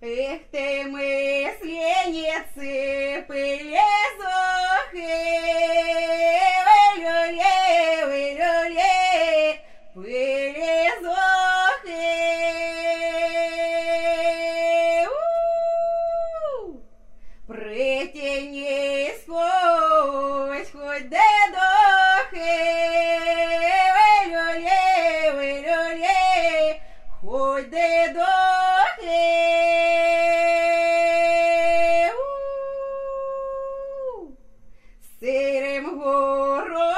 Эх ты мысленицы, пылезохи, Ой-люле, ой-люле, пылезохи. У! Притяни сквозь хоть де дохи, Ой-люле, ой-люле, хоть де дохи. seremos burros.